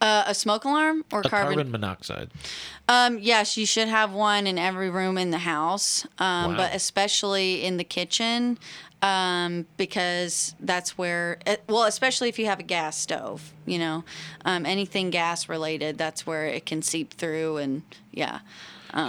Uh, a smoke alarm or A carbon, monoxide. Um, yes, you should have one in every room in the house, um, Wow. but especially in the kitchen, um, because that's where, eh, well, especially if you have a gas stove, you know, um, anything gas related, that's where it can seep through, and yeah,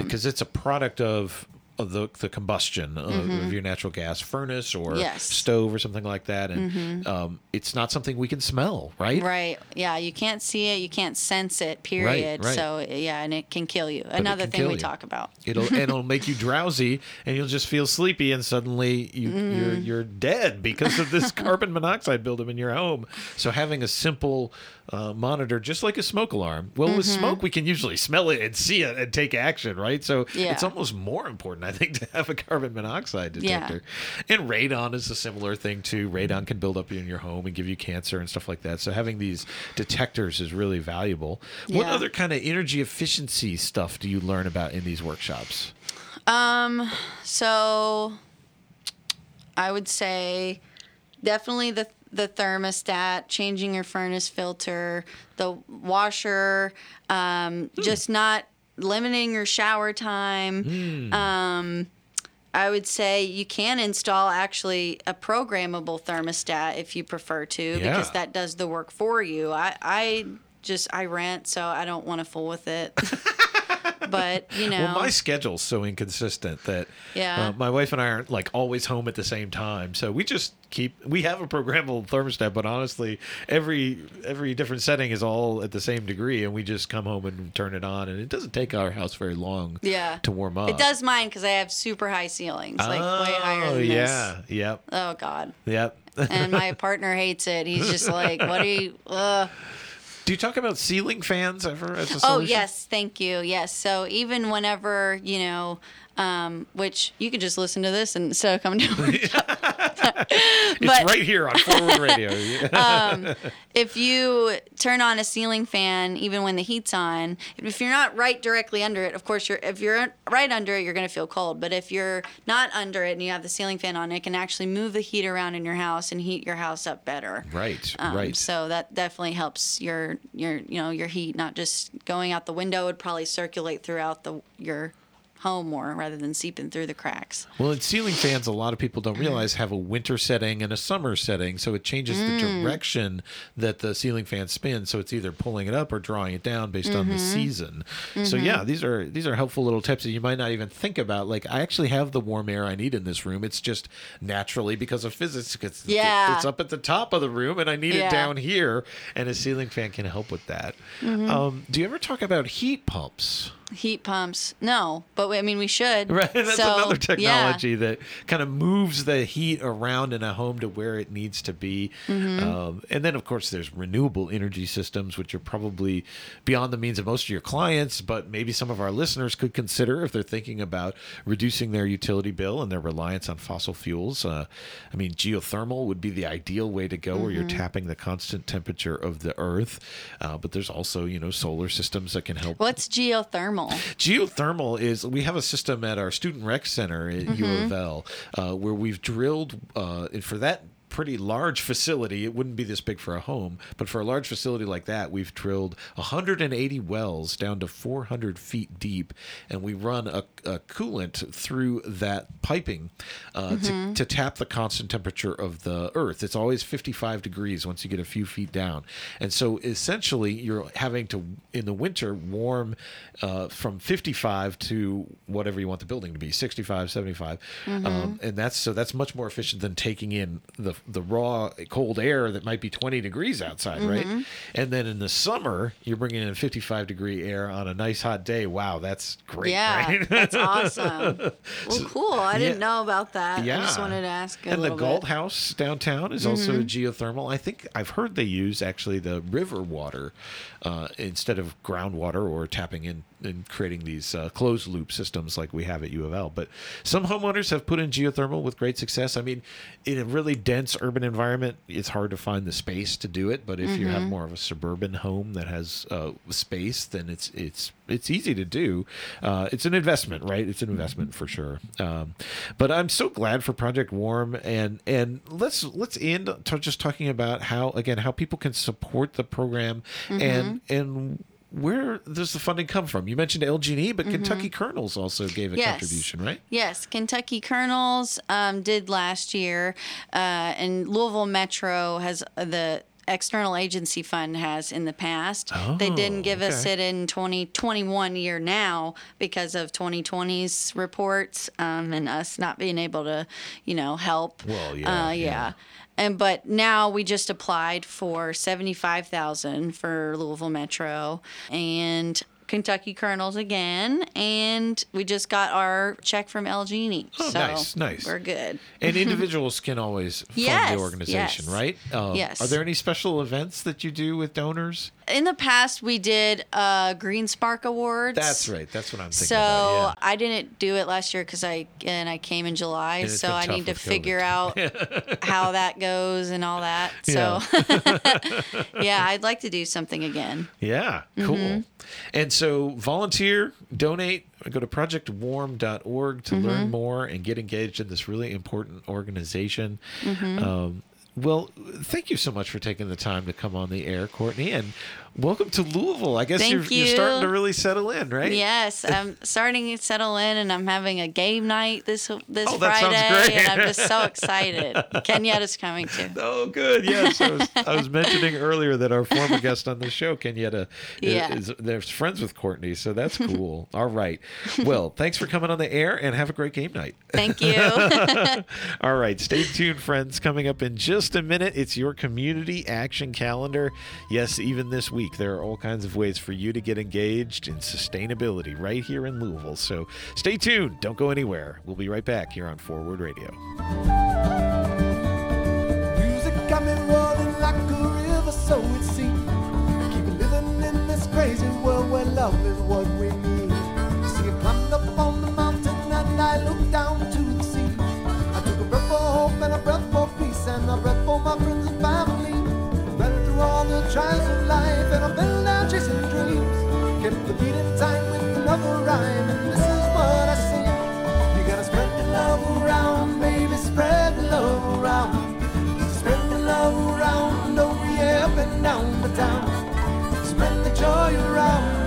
because it's a product of the, the combustion of, of your natural gas furnace or Mm-hmm. Yes. Mm-hmm. stove or something like that, and um, it's not something we can smell, right? right, yeah, you can't see it, you can't sense it, period. right. So yeah, and it can kill you. it Another thing we you. talk about. It'll and it'll make you drowsy, and you'll just feel sleepy, and suddenly you, you're Mm. you're dead because of this carbon monoxide buildup in your home. So having a simple uh, monitor, just like a smoke alarm. Well, with Mm-hmm. smoke, we can usually smell it and see it and take action, right? So Yeah. it's almost more important, I think, to have a carbon monoxide Yeah. detector. And radon is a similar thing too. Radon can build up in your home and give you cancer and stuff like that. So having these detectors is really valuable. What other kind of energy efficiency stuff do you learn about in these workshops? Um, so I would say definitely the the thermostat, changing your furnace filter, the washer, um, just not limiting your shower time. Um, I would say you can install actually a programmable thermostat if you prefer to, because that does the work for you. I, I just I rent, so I don't want to fool with it. but you know, Well, my schedule's so inconsistent that Yeah. uh, my wife and I aren't like always home at the same time. So we just keep we have a programmable thermostat, but honestly, every every different setting is all at the same degree, and we just come home and turn it on, and it doesn't take our house very long Yeah. to warm up. It does mine because I have super high ceilings, like way higher Oh, than yeah, yep. Oh God. yep. And my partner hates it. He's just like, "What are you?" Uh. Do you talk about ceiling fans ever as a solution? Oh yes, thank you. Yes. So even whenever you know, um, which you could just listen to this instead of coming to. it's but- right here on Forward Radio. if you turn on a ceiling fan, even when the heat's on, if you're not right directly under it, of course, you're if you're right under it, you're going to feel cold. But if you're not under it and you have the ceiling fan on, it can actually move the heat around in your house and heat your house up better. right, Um, right. So that definitely helps your your you know your heat not just going out the window. Would probably circulate throughout the your home more rather than seeping through the cracks. Well, in ceiling fans, a lot of people don't realize have a winter setting and a summer setting, so it changes the Mm. direction that the ceiling fan spins. So it's either pulling it up or drawing it down based on the Mm-hmm. season. So yeah, these are these are helpful little tips that you might not even think about. Like I actually have the warm air I need in this room. It's just naturally because of physics. It's, Yeah. it's up at the top of the room, and I need it down here. And a ceiling fan can help with that. Mm-hmm. Um, do you ever talk about heat pumps? Heat pumps, no, but we- I mean we should. Right, that's So, another yeah. technology that kind of moves the heat around in a home to where it needs to be. Mm-hmm. Um, and then, of course, there's renewable energy systems, which are probably beyond the means of most of your clients, but maybe some of our listeners could consider if they're thinking about reducing their utility bill and their reliance on fossil fuels. Uh, I mean, geothermal would be the ideal way to go, where you're Mm-hmm. tapping the constant temperature of the earth. Uh, but there's also, you know, solar systems that can help What's geothermal? Geothermal is we have a system at our student rec center at Mm-hmm. U of L uh, where we've drilled uh, and for that pretty large facility, it wouldn't be this big for a home, but for a large facility like that, we've drilled 180 wells down to 400 feet deep, and we run a, a coolant through that piping uh, to, to tap the constant temperature of the earth. It's always 55 degrees once you get a few feet down. And so essentially, you're having to, in the winter, warm uh, from 55 to whatever you want the building to be 65, 75. Um, and that's so that's much more efficient than taking in the, the raw cold air that might be 20 degrees outside, right? And then in the summer, you're bringing in 55 degree air on a nice hot day. Wow, that's great, yeah, right? that's awesome. Well, cool. I didn't know about that. Yeah. I just wanted to ask. A and the Galt bit. House downtown is also geothermal. I think I've heard they use actually the river water uh, instead of groundwater or tapping in and creating these uh, closed loop systems like we have at U of L. But some homeowners have put in geothermal with great success. I mean, in a really dense urban environment, it's hard to find the space to do it. But if you have more of a suburban home that has uh, space, then it's it's it's easy to do. Uh, it's an investment, right? It's an investment for sure. Um, but I'm so glad for Project Warm, and and let's let's end to just talking about how again how people can support the program and and where does the funding come from? You mentioned LG&E, but Kentucky Colonels also gave a Yes. contribution, right? Yes, Kentucky Colonels um, did last year, uh, and Louisville Metro has uh, the external agency fund has in the past. they didn't Oh, give us okay. it in 2021 year now because of 2020's reports um, and us not being able to, you know, help. Well, yeah, uh, yeah. yeah. And but now we just applied for seventy five thousand for Louisville Metro. And Kentucky Colonels again, and we just got our check from LG&E. Oh, so nice, nice. We're good. And individuals can always fund Yes, the organization, yes. right? Um, Yes. Are there any special events that you do with donors? In the past, we did uh, Green Spark Awards. That's right. That's what I'm thinking So about. I didn't do it last year because I and I came in July, so I need to COVID. figure out how that goes and all that. So yeah, I'd like to do something again. Yeah, cool. And so volunteer, donate, go to projectwarm.org to learn more and get engaged in this really important organization. Um, well, thank you so much for taking the time to come on the air, Courtney, and welcome to Louisville. I guess you're, you're starting to really settle in, right? Yes, I'm starting to settle in, and I'm having a game night this this Oh, Friday, great. and I'm just so excited. Kenyatta's coming too. Oh, good. Yes, I was, I was mentioning earlier that our former guest on the show, Kenyetta, Yeah. is, is they're friends with Courtney, so that's cool. All right. Well, thanks for coming on the air, and have a great game night. Thank you. All right, stay tuned, friends. Coming up in just a minute, it's your community action calendar. Yes, even this week, there are all kinds of ways for you to get engaged in sustainability right here in Louisville. So stay tuned. Don't go anywhere. We'll be right back here on Forward Radio. Music rolling like a river, so it seems. Keep living in this crazy world where love is what we need. See, I climbed up on the mountain and I looked down to the sea. I took a breath for hope and a breath for peace and a breath for my friends and family. Through all the trials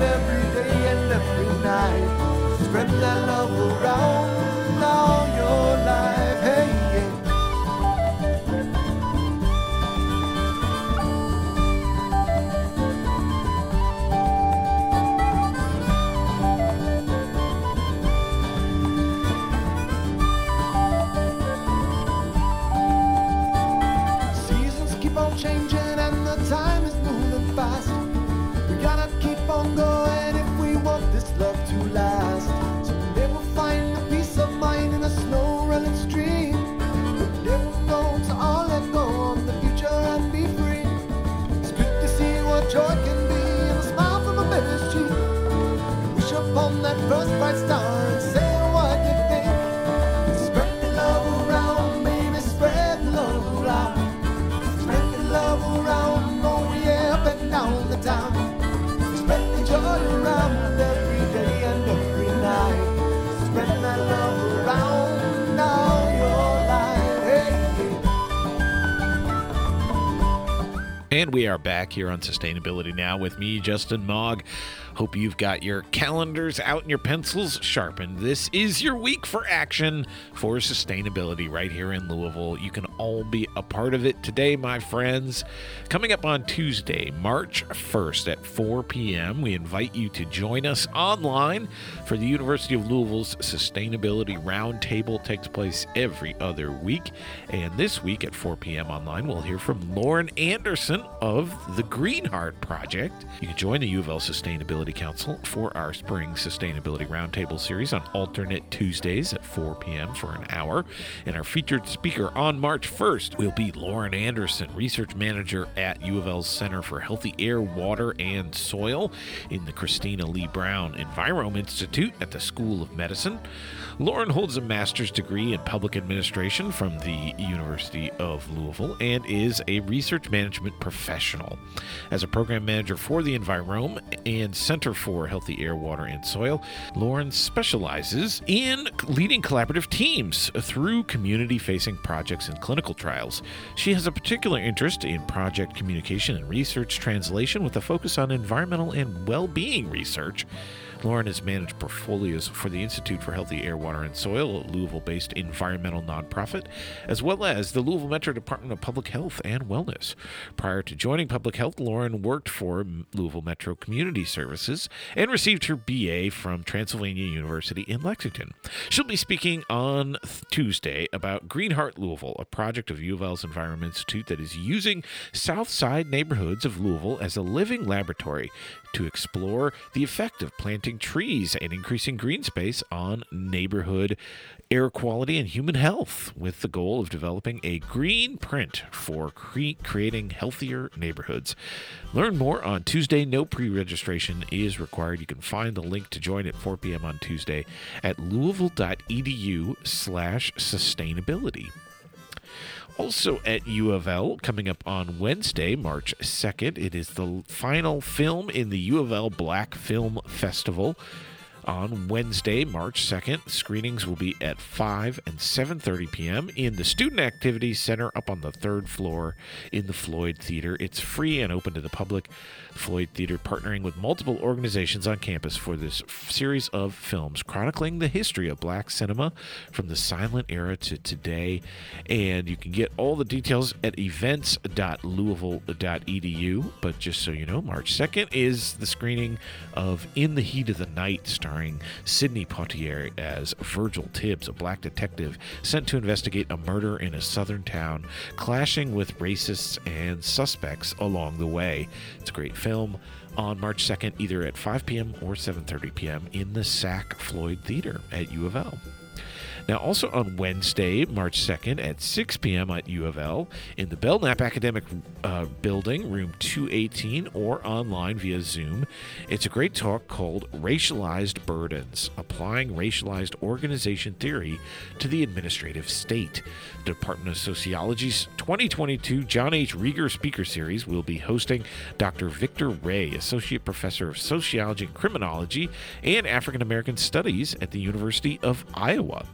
every day and every night. Spread that love around we are back here on Sustainability Now with me, Justin Mog. Hope you've got your calendars out and your pencils sharpened. This is your week for action for sustainability right here in Louisville. You can all be a part of it today, my friends. Coming up on Tuesday, March 1st at 4 p.m., we invite you to join us online for the University of Louisville's Sustainability Roundtable. takes place every other week. And this week at 4 p.m. online, we'll hear from Lauren Anderson of the Greenheart Project. You can join the U of L Sustainability Council for our Spring Sustainability Roundtable series on alternate Tuesdays at 4 p.m. for an hour. And our featured speaker on March 1st will be Lauren Anderson, Research Manager at U of L's Center for Healthy Air, Water, and Soil in the Christina Lee Brown Envirome Institute at the School of Medicine. Lauren holds a master's degree in public administration from the University of Louisville and is a research management professional. As a program manager for the Envirome and Center for Healthy Air, Water, and Soil, Lauren specializes in leading collaborative teams through community facing projects and clinical trials. She has a particular interest in project communication and research translation with a focus on environmental and well being research. Lauren has managed portfolios for the Institute for Healthy Air, Water, and Soil, a Louisville based environmental nonprofit, as well as the Louisville Metro Department of Public Health and Wellness. Prior to joining public health, Lauren worked for Louisville Metro Community Services and received her BA from Transylvania University in Lexington. She'll be speaking on Tuesday about Greenheart Louisville, a project of U of L's Envirome Institute that is using Southside neighborhoods of Louisville as a living laboratory to explore the effect of planting trees and increasing green space on neighborhood air quality and human health with the goal of developing a green print for cre- creating healthier neighborhoods. Learn more on Tuesday. No pre registration is required. You can find the link to join at 4 p.m. on Tuesday at louisville.edu slash sustainability. Also at U of L, coming up on Wednesday, March 2nd, it is the final film in the U of L Black Film Festival on Wednesday, March 2nd. Screenings will be at 5 and 7:30 p.m. in the Student Activities Center up on the 3rd floor in the Floyd Theater. It's free and open to the public. Floyd Theater partnering with multiple organizations on campus for this f- series of films chronicling the history of black cinema from the silent era to today. And you can get all the details at events.louisville.edu. But just so you know, March 2nd is the screening of In the Heat of the Night, starring Sidney Poitier as Virgil Tibbs, a black detective sent to investigate a murder in a southern town, clashing with racists and suspects along the way. It's a great film on March 2nd, either at 5 p.m. or 7:30 p.m. in the Sack Floyd Theater at U of L. Now, also on Wednesday, March 2nd at 6 p.m. at U of L in the Belknap Academic uh, Building, room 218, or online via Zoom, it's a great talk called Racialized Burdens Applying Racialized Organization Theory to the Administrative State. Department of Sociology's 2022 John H. Rieger Speaker Series will be hosting Dr. Victor Ray, Associate Professor of Sociology and Criminology and African American Studies at the University of Iowa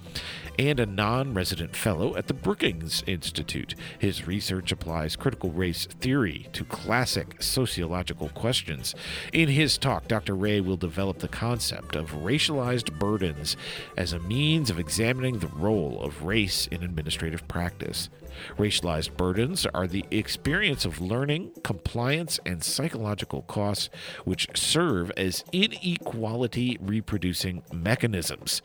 and a non resident fellow at the Brookings Institute. His research applies critical race theory to classic sociological questions. In his talk, Dr. Ray will develop the concept of racialized burdens as a means of examining the role of race in administrative practice. Racialized burdens are the experience of learning, compliance, and psychological costs which serve as inequality reproducing mechanisms.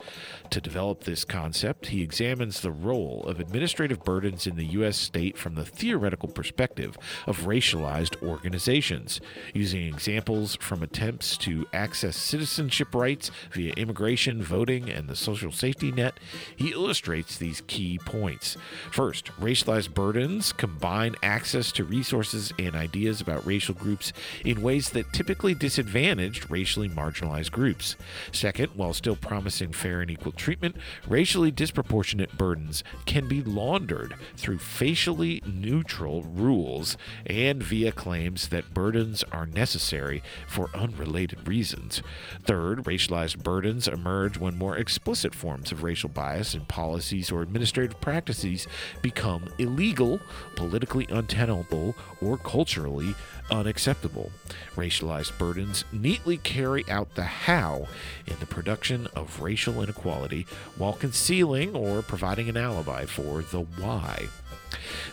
To develop this concept, he examines the role of administrative burdens in the U.S. state from the theoretical perspective of racialized organizations, using examples from attempts to access citizenship rights via immigration, voting, and the social safety net. He illustrates these key points. First, racialized burdens combine access to resources and ideas about racial groups in ways that typically disadvantaged racially marginalized groups. Second, while still promising fair and equal treatment, racially disproportionate disproportionate burdens can be laundered through facially neutral rules and via claims that burdens are necessary for unrelated reasons. Third, racialized burdens emerge when more explicit forms of racial bias in policies or administrative practices become illegal, politically untenable, or culturally unacceptable. Racialized burdens neatly carry out the how in the production of racial inequality while concealing or providing an alibi for the why.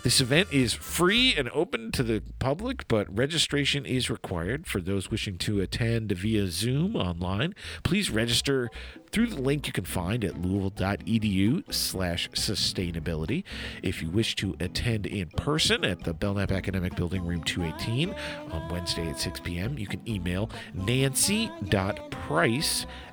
This event is free and open to the public, but registration is required for those wishing to attend via Zoom online. Please register through the link you can find at louisville.edu slash sustainability. If you wish to attend in person at the Belknap Academic Building, room 218 on Wednesday at 6 p.m., you can email nancy.price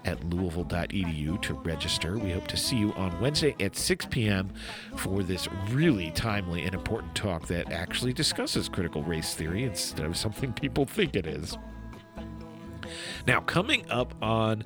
at louisville.edu to register. We hope to see you on Wednesday at 6 p.m. for this really timely and important talk that actually discusses critical race theory instead of something people think it is. Now, coming up on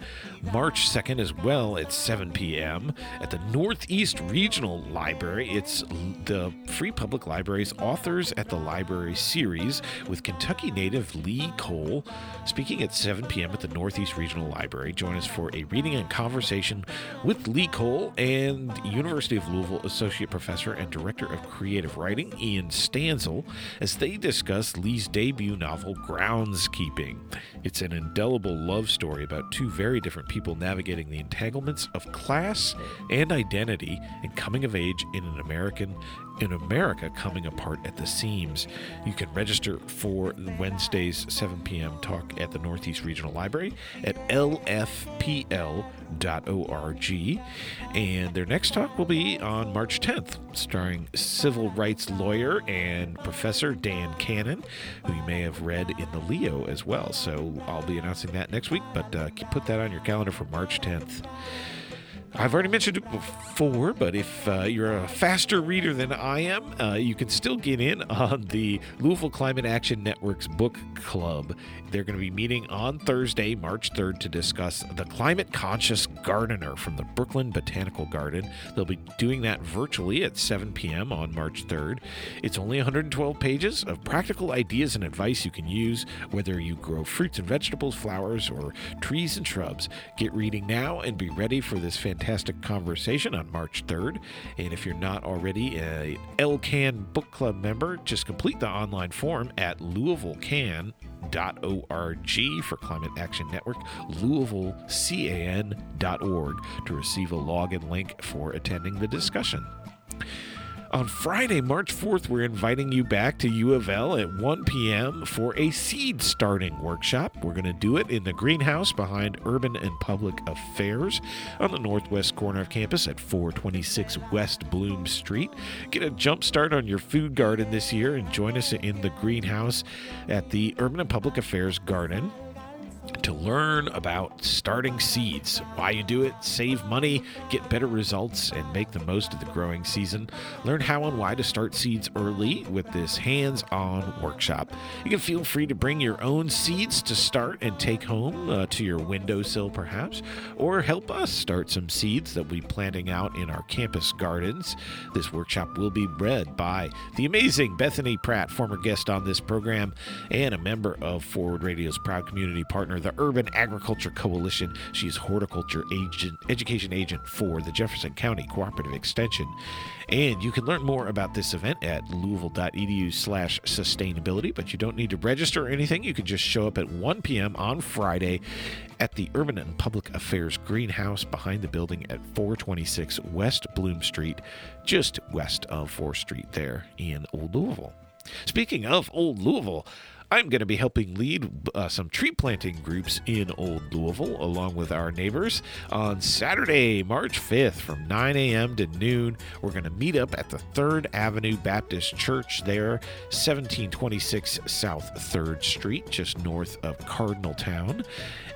March 2nd as well at 7 p.m. at the Northeast Regional Library, it's the Free Public Library's Authors at the Library series with Kentucky native Lee Cole speaking at 7 p.m. at the Northeast Regional Library. Join us for a reading and conversation with Lee Cole and University of Louisville Associate Professor and Director of Creative Writing Ian Stansel as they discuss Lee's debut novel, Groundskeeping. It's an indelible love story about two very different people navigating the entanglements of class and identity and coming of age in an American in America coming apart at the seams. You can register for Wednesday's 7 p.m. talk at the Northeast Regional Library at lfpl.org. And their next talk will be on March 10th, starring civil rights lawyer and professor Dan Canon, who you may have read in the Leo as well. So I'll be announcing that next week, but uh, put that on your calendar for March 10th. I've already mentioned it before, but if uh, you're a faster reader than I am, uh, you can still get in on the Louisville Climate Action Network's book club. They're going to be meeting on Thursday, March 3rd, to discuss The Climate Conscious Gardener from the Brooklyn Botanical Garden. They'll be doing that virtually at 7 p.m. on March 3rd. It's only 112 pages of practical ideas and advice you can use, whether you grow fruits and vegetables, flowers, or trees and shrubs. Get reading now and be ready for this fantastic fantastic conversation on March 3rd. And if you're not already a LCAN book club member, just complete the online form at louisvillecan.org for Climate Action Network, louisvillecan.org to receive a login link for attending the discussion. On Friday, March 4th, we're inviting you back to U of L at 1 p.m. for a seed starting workshop. We're going to do it in the greenhouse behind Urban and Public Affairs on the northwest corner of campus at 426 West Bloom Street. Get a jump start on your food garden this year and join us in the greenhouse at the Urban and Public Affairs Garden to learn about starting seeds, why you do it, save money, get better results, and make the most of the growing season. Learn how and why to start seeds early with this hands on workshop. You can feel free to bring your own seeds to start and take home uh, to your windowsill, perhaps, or help us start some seeds that we'll be planting out in our campus gardens. This workshop will be read by the amazing Bethany Pratt, former guest on this program and a member of Forward Radio's proud community partner, the Urban Agriculture Coalition. She's horticulture agent, education agent for the Jefferson County Cooperative Extension. And you can learn more about this event at louisville.edu slash sustainability, but you don't need to register or anything. You can just show up at 1 p.m. on Friday at the Urban and Public Affairs Greenhouse behind the building at 426 West Bloom Street, just west of 4th Street there in Old Louisville. Speaking of Old Louisville, I'm going to be helping lead uh, some tree planting groups in Old Louisville, along with our neighbors, on Saturday, March 5th from 9 a.m. to noon. We're going to meet up at the 3rd Avenue Baptist Church there, 1726 South 3rd Street, just north of Cardinal Towne.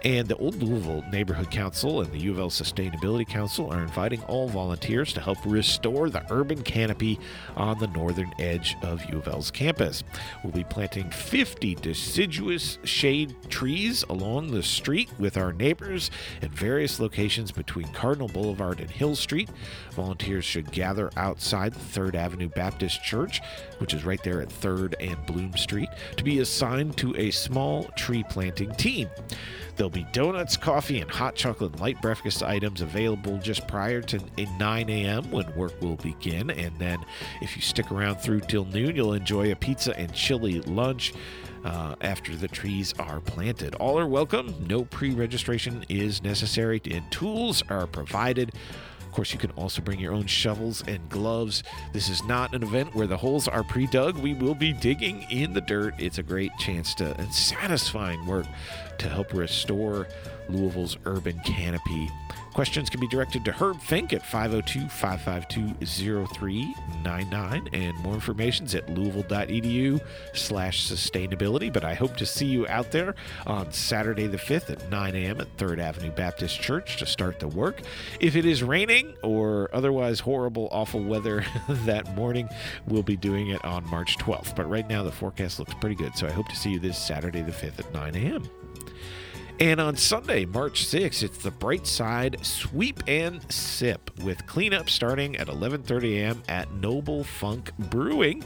And the Old Louisville Neighborhood Council and the U of L Sustainability Council are inviting all volunteers to help restore the urban canopy on the northern edge of U of L's campus. We'll be planting 50 50 deciduous shade trees along the street with our neighbors at various locations between Cardinal Boulevard and Hill Street. Volunteers should gather outside the 3rd Avenue Baptist Church, which is right there at 3rd and Bloom Street, to be assigned to a small tree planting team. There'll be donuts, coffee, and hot chocolate and light breakfast items available just prior to 9 a.m. when work will begin. And then, if you stick around through till noon, you'll enjoy a pizza and chili lunch. Uh, after the trees are planted. All are welcome. No pre registration is necessary, and tools are provided. Of course, you can also bring your own shovels and gloves. This is not an event where the holes are pre dug. We will be digging in the dirt. It's a great chance to, and satisfying work to help restore Louisville's urban canopy. Questions can be directed to Herb Fink at 502 552 0399. And more information is at louisville.edu slash sustainability. But I hope to see you out there on Saturday the 5th at 9 a.m. at 3rd Avenue Baptist Church to start the work. If it is raining or otherwise horrible, awful weather that morning, we'll be doing it on March 12th. But right now, the forecast looks pretty good. So I hope to see you this Saturday the 5th at 9 a.m. And on Sunday, March 6th, it's the Brightside Sweep and Sip with cleanup starting at 11:30 a.m. at Noble Funk Brewing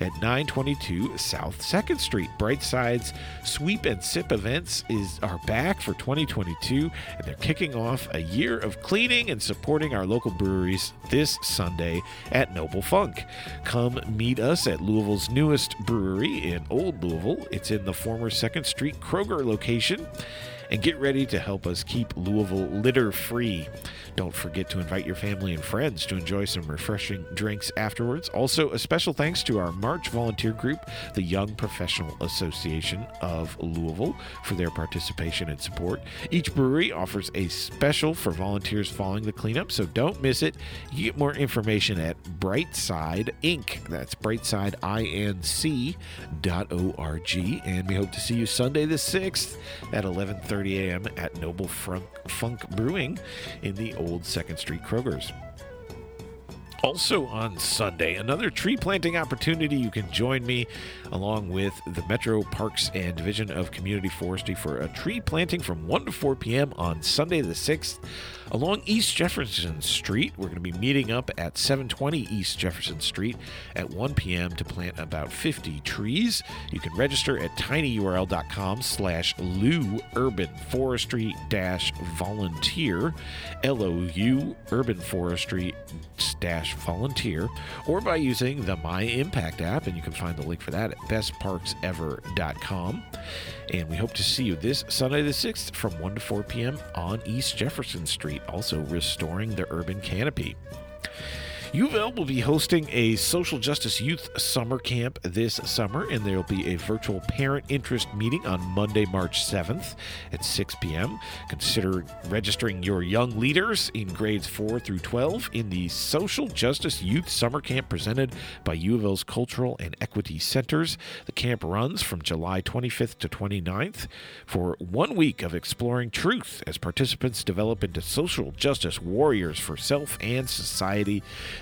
at 922 South 2nd Street. Brightside's Sweep and Sip events is are back for 2022 and they're kicking off a year of cleaning and supporting our local breweries this Sunday at Noble Funk. Come meet us at Louisville's newest brewery in Old Louisville. It's in the former 2nd Street Kroger location and get ready to help us keep Louisville litter free. Don't forget to invite your family and friends to enjoy some refreshing drinks afterwards. Also, a special thanks to our March volunteer group, the Young Professional Association of Louisville, for their participation and support. Each brewery offers a special for volunteers following the cleanup, so don't miss it. You get more information at Brightside Inc. That's brightsideinc.org. And we hope to see you Sunday the 6th at 11:30 a.m. at Noble Funk, Funk Brewing in the old 2nd Street Kroger's. Also on Sunday, another tree planting opportunity. You can join me along with the Metro Parks and Division of Community Forestry for a tree planting from 1 to 4 p.m. on Sunday the 6th along East Jefferson Street. We're going to be meeting up at 720 East Jefferson Street at 1 p.m. to plant about 50 trees. You can register at tinyurl.com slash Lou Urban Forestry dash volunteer, L-O-U Urban Forestry dash volunteer, or by using the My Impact app, and you can find the link for that at bestparksever.com. And we hope to see you this Sunday the 6th from 1 to 4 p.m. on East Jefferson Street, also restoring the urban canopy. U will be hosting a social justice youth summer camp this summer, and there will be a virtual parent interest meeting on Monday, March 7th at 6 p.m. Consider registering your young leaders in grades 4 through 12 in the Social Justice Youth Summer Camp presented by U Cultural and Equity Centers. The camp runs from July 25th to 29th for one week of exploring truth as participants develop into social justice warriors for self and society.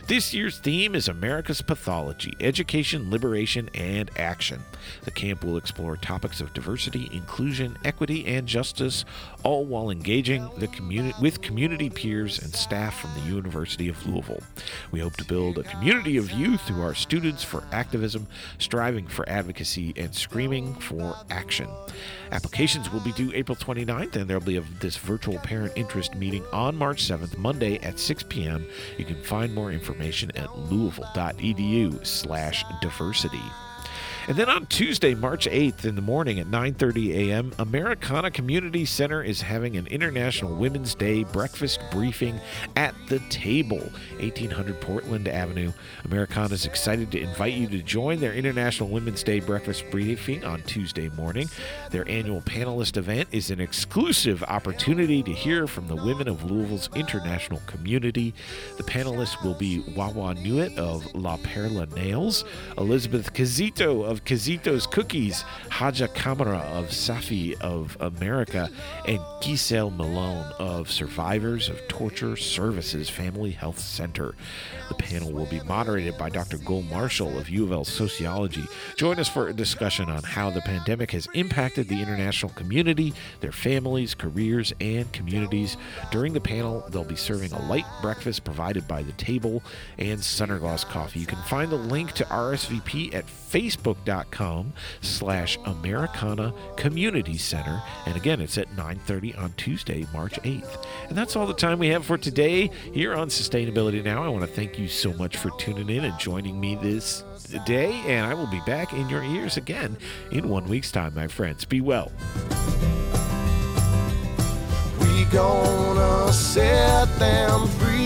This year's theme is America's Pathology Education, Liberation, and Action. The camp will explore topics of diversity, inclusion, equity, and justice, all while engaging the communi- with community peers and staff from the University of Louisville. We hope to build a community of youth who are students for activism, striving for advocacy, and screaming for action. Applications will be due April 29th, and there'll be a, this virtual parent interest meeting on March 7th, Monday at 6 p.m. You can find more information at louisville.edu slash diversity. And then on Tuesday, March 8th in the morning at 9:30 a.m., Americana Community Center is having an International Women's Day breakfast briefing at the table, 1800 Portland Avenue. Americana is excited to invite you to join their International Women's Day breakfast briefing on Tuesday morning. Their annual panelist event is an exclusive opportunity to hear from the women of Louisville's international community. The panelists will be Wawa Newitt of La Perla Nails, Elizabeth Cazito of Quesitos Cookies, Haja Kamara of Safi of America, and Giselle Malone of Survivors of Torture Services Family Health Center. The panel will be moderated by Dr. Gul Marshall of U of L Sociology. Join us for a discussion on how the pandemic has impacted the international community, their families, careers, and communities. During the panel, they'll be serving a light breakfast provided by The Table and Sunergos Coffee. You can find the link to RSVP at facebook.com slash Americana Community Center. And again, it's at 9.30 on Tuesday, March 8th. And that's all the time we have for today here on Sustainability Now. I want to thank you so much for tuning in and joining me this day. And I will be back in your ears again in one week's time, my friends. Be well. We gonna set them free.